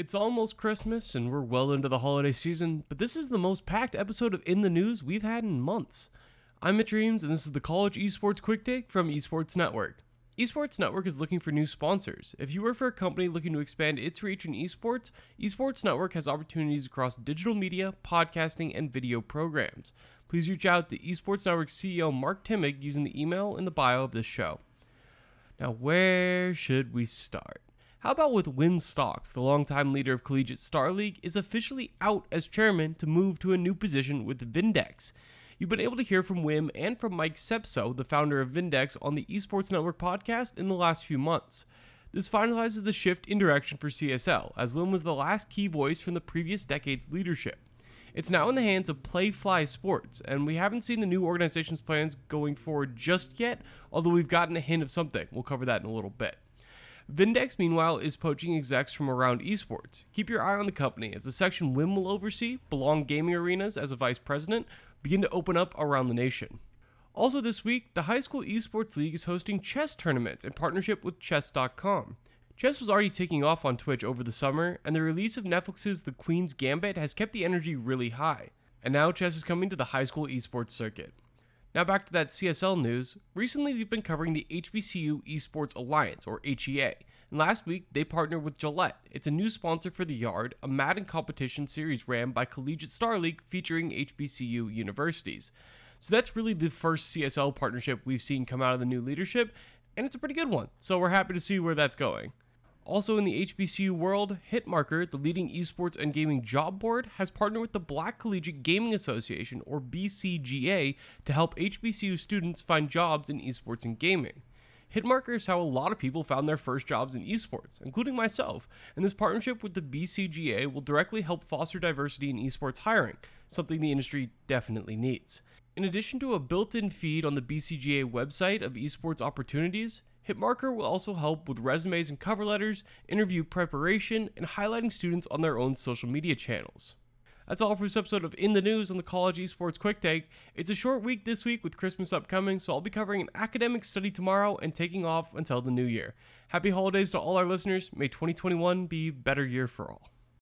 It's almost Christmas and we're well into the holiday season, but this is the most packed episode of In the News we've had in months. I'm Mitch Reames and this is the College Esports Quick Take from Esports Network. Esports Network is looking for new sponsors. If you work for a company looking to expand its reach in esports, Esports Network has opportunities across digital media, podcasting, and video programs. Please reach out to Esports Network CEO Mark Timig using the email in the bio of this show. Now, where should we start? How about with Wim Stocks, the longtime leader of Collegiate Star League, is officially out as chairman to move to a new position with Vindex. You've been able to hear from Wim and from Mike Sepso, the founder of Vindex, on the Esports Network podcast in the last few months. This finalizes the shift in direction for CSL, as Wim was the last key voice from the previous decade's leadership. It's now in the hands of Playfly Sports, and we haven't seen the new organization's plans going forward just yet, although we've gotten a hint of something. We'll cover that in a little bit. Vindex, meanwhile, is poaching execs from around esports. Keep your eye on the company, as the section Wim will oversee, Belong Gaming Arenas as a vice president, begin to open up around the nation. Also, this week, the High School Esports League is hosting chess tournaments in partnership with Chess.com. Chess was already taking off on Twitch over the summer, and the release of Netflix's The Queen's Gambit has kept the energy really high. And now chess is coming to the high school esports circuit. Now back to that CSL news. Recently, we've been covering the HBCU Esports Alliance, or HEA. And last week, they partnered with Gillette. It's a new sponsor for the Yard, a Madden competition series ran by Collegiate Star League featuring HBCU universities. So that's really the first CSL partnership we've seen come out of the new leadership, and it's a pretty good one. So we're happy to see where that's going. Also in the HBCU world, Hitmarker, the leading esports and gaming job board, has partnered with the Black Collegiate Gaming Association, or BCGA, to help HBCU students find jobs in esports and gaming. Hitmarker is how a lot of people found their first jobs in esports, including myself, and this partnership with the BCGA will directly help foster diversity in esports hiring, something the industry definitely needs. In addition to a built in feed on the BCGA website of esports opportunities, Hitmarker will also help with resumes and cover letters, interview preparation, and highlighting students on their own social media channels. That's all for this episode of In the News on the College Esports Quick Take. It's a short week this week with Christmas upcoming, so I'll be covering an academic study tomorrow and taking off until the new year. Happy holidays to all our listeners. May 2021 be a better year for all.